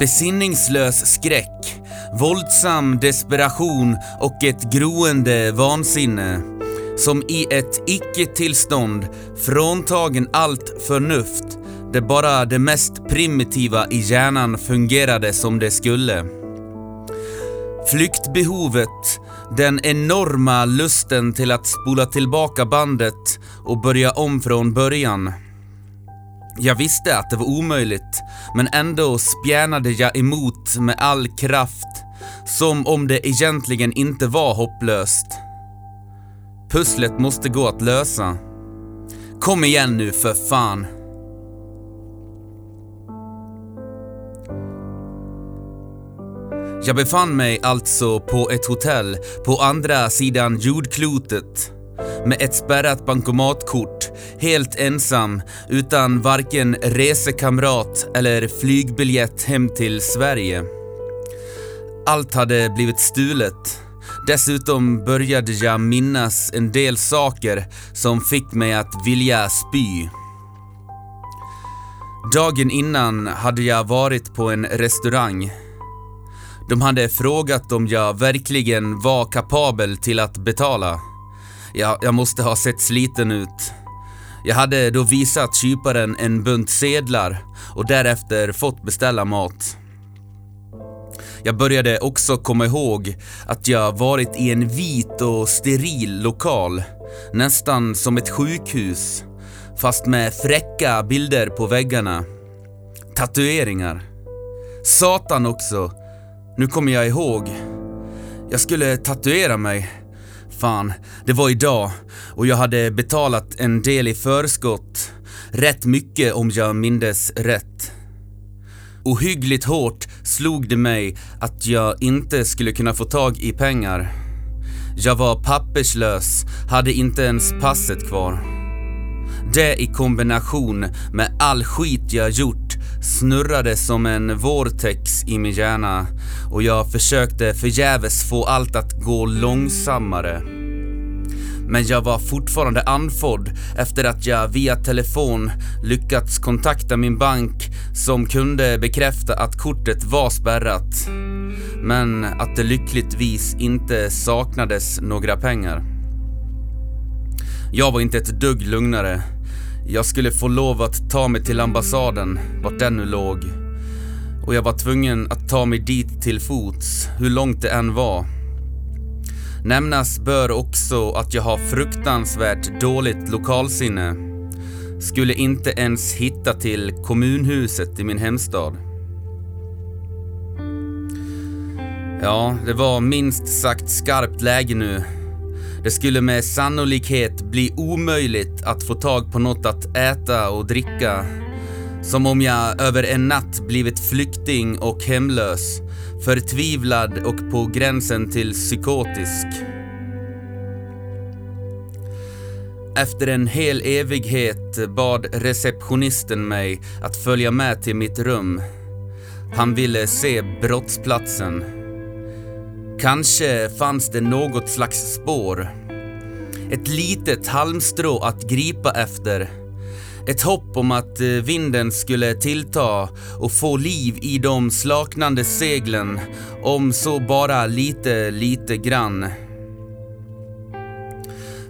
Besinningslös skräck, våldsam desperation och ett groende vansinne. Som i ett icke-tillstånd, fråntagen allt förnuft, där bara det mest primitiva i hjärnan fungerade som det skulle. Flyktbehovet, den enorma lusten till att spola tillbaka bandet och börja om från början. Jag visste att det var omöjligt, men ändå spjärnade jag emot med all kraft, som om det egentligen inte var hopplöst. Pusslet måste gå att lösa. Kom igen nu för fan. Jag befann mig alltså på ett hotell på andra sidan jordklotet med ett spärrat bankomatkort, helt ensam, utan varken resekamrat eller flygbiljett hem till Sverige. Allt hade blivit stulet. Dessutom började jag minnas en del saker som fick mig att vilja spy. Dagen innan hade jag varit på en restaurang. De hade frågat om jag verkligen var kapabel till att betala. Ja, jag måste ha sett sliten ut. Jag hade då visat kyparen en bunt sedlar och därefter fått beställa mat. Jag började också komma ihåg att jag varit i en vit och steril lokal, nästan som ett sjukhus, fast med fräcka bilder på väggarna. Tatueringar. Satan också, nu kommer jag ihåg. Jag skulle tatuera mig. Fan, det var idag och jag hade betalat en del i förskott. Rätt mycket om jag mindes rätt. Ohyggligt hårt slog det mig att jag inte skulle kunna få tag i pengar. Jag var papperslös, hade inte ens passet kvar. Det i kombination med all skit jag gjort snurrade som en vortex i min hjärna och jag försökte förgäves få allt att gå långsammare. Men jag var fortfarande andfådd efter att jag via telefon lyckats kontakta min bank som kunde bekräfta att kortet var spärrat. Men att det lyckligtvis inte saknades några pengar. Jag var inte ett dugg lugnare. Jag skulle få lov att ta mig till ambassaden, vart den nu låg. Och jag var tvungen att ta mig dit till fots, hur långt det än var. Nämnas bör också att jag har fruktansvärt dåligt lokalsinne. Skulle inte ens hitta till kommunhuset i min hemstad. Ja, det var minst sagt skarpt läge nu. Det skulle med sannolikhet bli omöjligt att få tag på något att äta och dricka. Som om jag över en natt blivit flykting och hemlös, förtvivlad och på gränsen till psykotisk. Efter en hel evighet bad receptionisten mig att följa med till mitt rum. Han ville se brottsplatsen. Kanske fanns det något slags spår. Ett litet halmstrå att gripa efter. Ett hopp om att eh, vinden skulle tillta och få liv i de slaknande seglen, om så bara lite, lite grann.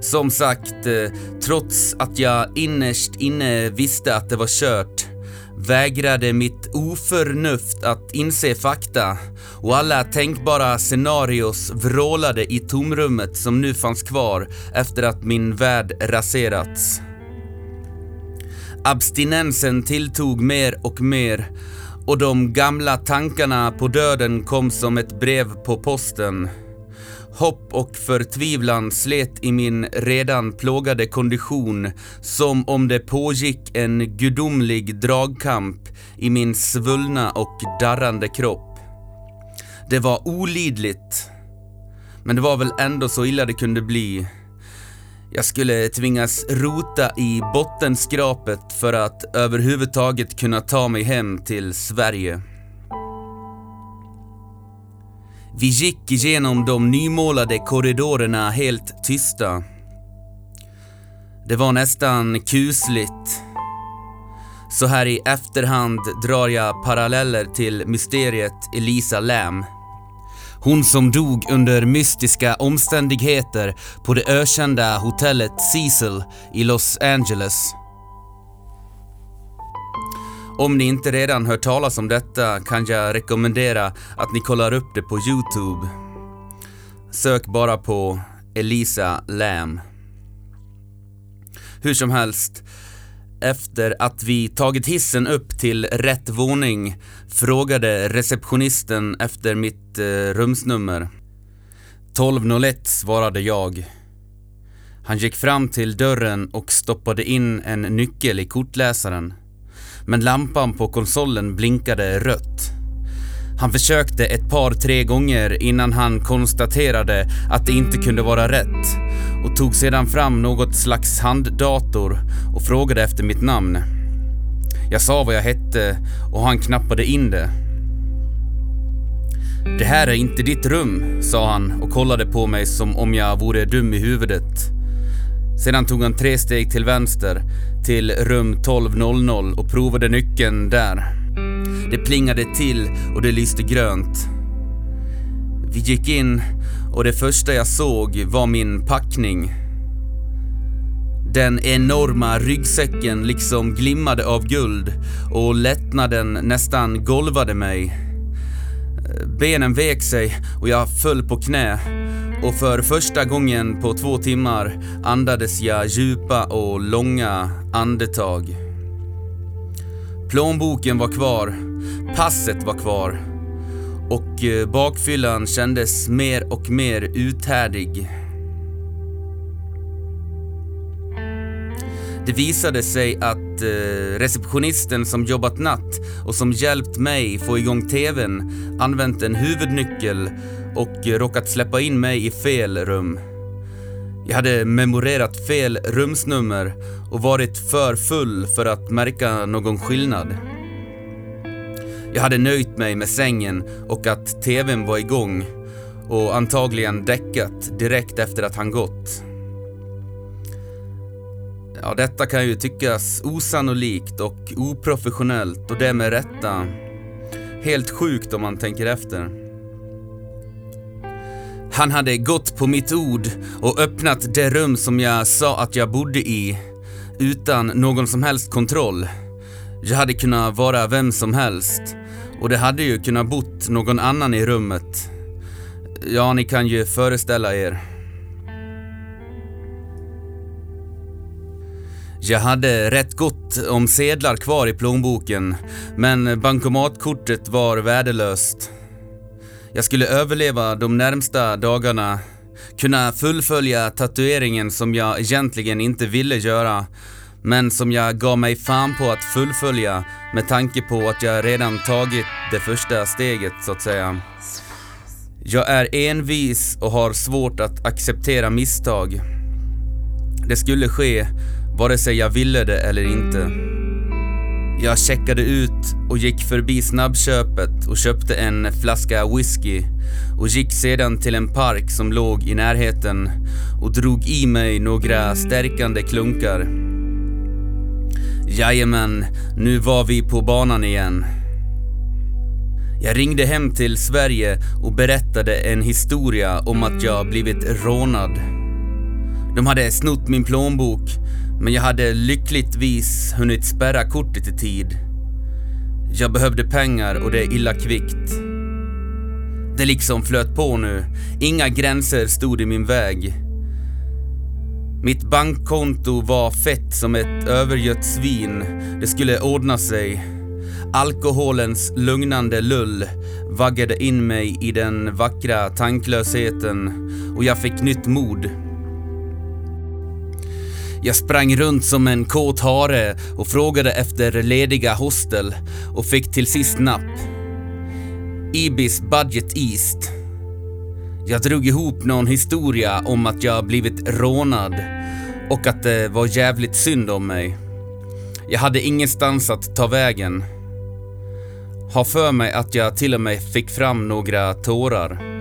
Som sagt, eh, trots att jag innerst inne visste att det var kört vägrade mitt oförnuft att inse fakta och alla tänkbara scenarios vrålade i tomrummet som nu fanns kvar efter att min värld raserats. Abstinensen tilltog mer och mer och de gamla tankarna på döden kom som ett brev på posten. Hopp och förtvivlan slet i min redan plågade kondition som om det pågick en gudomlig dragkamp i min svullna och darrande kropp. Det var olidligt. Men det var väl ändå så illa det kunde bli. Jag skulle tvingas rota i bottenskrapet för att överhuvudtaget kunna ta mig hem till Sverige. Vi gick igenom de nymålade korridorerna helt tysta. Det var nästan kusligt. Så här i efterhand drar jag paralleller till mysteriet Elisa Lam. Hon som dog under mystiska omständigheter på det ökända hotellet Cecil i Los Angeles. Om ni inte redan hört talas om detta kan jag rekommendera att ni kollar upp det på Youtube. Sök bara på Elisa Lam. Hur som helst, efter att vi tagit hissen upp till rätt våning frågade receptionisten efter mitt eh, rumsnummer. 1201 svarade jag. Han gick fram till dörren och stoppade in en nyckel i kortläsaren. Men lampan på konsolen blinkade rött. Han försökte ett par, tre gånger innan han konstaterade att det inte kunde vara rätt och tog sedan fram något slags handdator och frågade efter mitt namn. Jag sa vad jag hette och han knappade in det. Det här är inte ditt rum, sa han och kollade på mig som om jag vore dum i huvudet. Sedan tog han tre steg till vänster till rum 1200 och provade nyckeln där. Det plingade till och det lyste grönt. Vi gick in och det första jag såg var min packning. Den enorma ryggsäcken liksom glimmade av guld och lättnaden nästan golvade mig. Benen vek sig och jag föll på knä och för första gången på två timmar andades jag djupa och långa andetag. Plånboken var kvar, passet var kvar och eh, bakfyllan kändes mer och mer uthärdig. Det visade sig att eh, receptionisten som jobbat natt och som hjälpt mig få igång TVn använt en huvudnyckel och råkat släppa in mig i fel rum. Jag hade memorerat fel rumsnummer och varit för full för att märka någon skillnad. Jag hade nöjt mig med sängen och att TVn var igång och antagligen däckat direkt efter att han gått. Ja, detta kan ju tyckas osannolikt och oprofessionellt och det med rätta. Helt sjukt om man tänker efter. Han hade gått på mitt ord och öppnat det rum som jag sa att jag bodde i utan någon som helst kontroll. Jag hade kunnat vara vem som helst och det hade ju kunnat bott någon annan i rummet. Ja, ni kan ju föreställa er. Jag hade rätt gott om sedlar kvar i plånboken, men bankomatkortet var värdelöst. Jag skulle överleva de närmsta dagarna, kunna fullfölja tatueringen som jag egentligen inte ville göra, men som jag gav mig fan på att fullfölja med tanke på att jag redan tagit det första steget så att säga. Jag är envis och har svårt att acceptera misstag. Det skulle ske vare sig jag ville det eller inte. Jag checkade ut och gick förbi snabbköpet och köpte en flaska whisky och gick sedan till en park som låg i närheten och drog i mig några stärkande klunkar. Jajamän, nu var vi på banan igen. Jag ringde hem till Sverige och berättade en historia om att jag blivit rånad. De hade snott min plånbok men jag hade lyckligtvis hunnit spärra kortet i tid. Jag behövde pengar och det illa kvickt. Det liksom flöt på nu. Inga gränser stod i min väg. Mitt bankkonto var fett som ett övergött svin. Det skulle ordna sig. Alkoholens lugnande lull vaggade in mig i den vackra tanklösheten och jag fick nytt mod. Jag sprang runt som en kåt hare och frågade efter lediga hostel och fick till sist napp. Ibis Budget East. Jag drog ihop någon historia om att jag blivit rånad och att det var jävligt synd om mig. Jag hade ingenstans att ta vägen. Har för mig att jag till och med fick fram några tårar.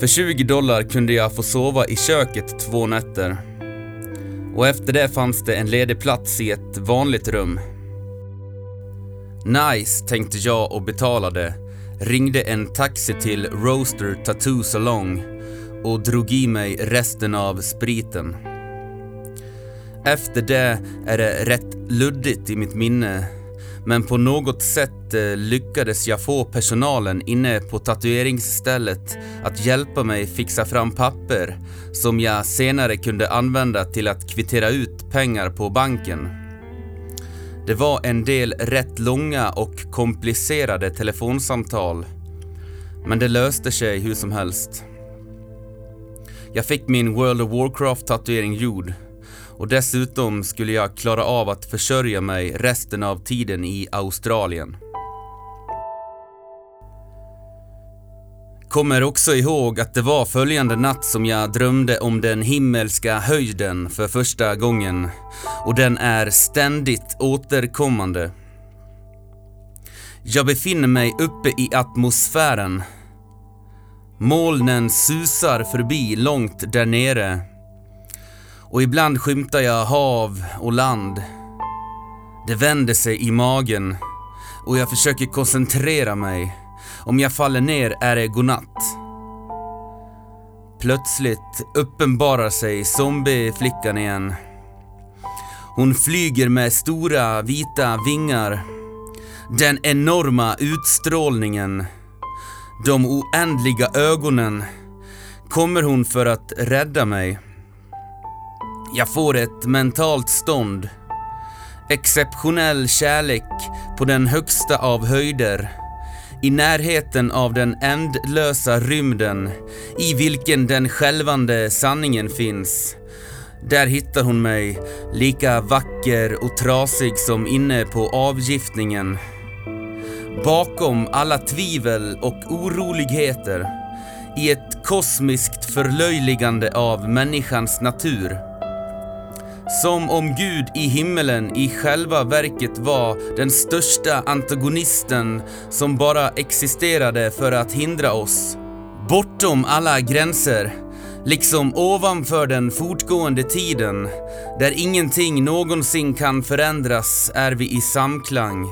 För 20 dollar kunde jag få sova i köket två nätter. Och efter det fanns det en ledig plats i ett vanligt rum. Nice, tänkte jag och betalade. Ringde en taxi till Roaster Tattoo Salong och drog i mig resten av spriten. Efter det är det rätt luddigt i mitt minne men på något sätt eh, lyckades jag få personalen inne på tatueringsstället att hjälpa mig fixa fram papper som jag senare kunde använda till att kvittera ut pengar på banken. Det var en del rätt långa och komplicerade telefonsamtal men det löste sig hur som helst. Jag fick min World of Warcraft tatuering gjord och dessutom skulle jag klara av att försörja mig resten av tiden i Australien. Kommer också ihåg att det var följande natt som jag drömde om den himmelska höjden för första gången och den är ständigt återkommande. Jag befinner mig uppe i atmosfären. Molnen susar förbi långt där nere och ibland skymtar jag hav och land. Det vänder sig i magen och jag försöker koncentrera mig. Om jag faller ner är det godnatt. Plötsligt uppenbarar sig zombieflickan igen. Hon flyger med stora vita vingar. Den enorma utstrålningen. De oändliga ögonen. Kommer hon för att rädda mig? Jag får ett mentalt stånd. Exceptionell kärlek på den högsta av höjder. I närheten av den ändlösa rymden i vilken den skälvande sanningen finns. Där hittar hon mig, lika vacker och trasig som inne på avgiftningen. Bakom alla tvivel och oroligheter, i ett kosmiskt förlöjligande av människans natur. Som om Gud i himmelen i själva verket var den största antagonisten som bara existerade för att hindra oss. Bortom alla gränser, liksom ovanför den fortgående tiden, där ingenting någonsin kan förändras, är vi i samklang.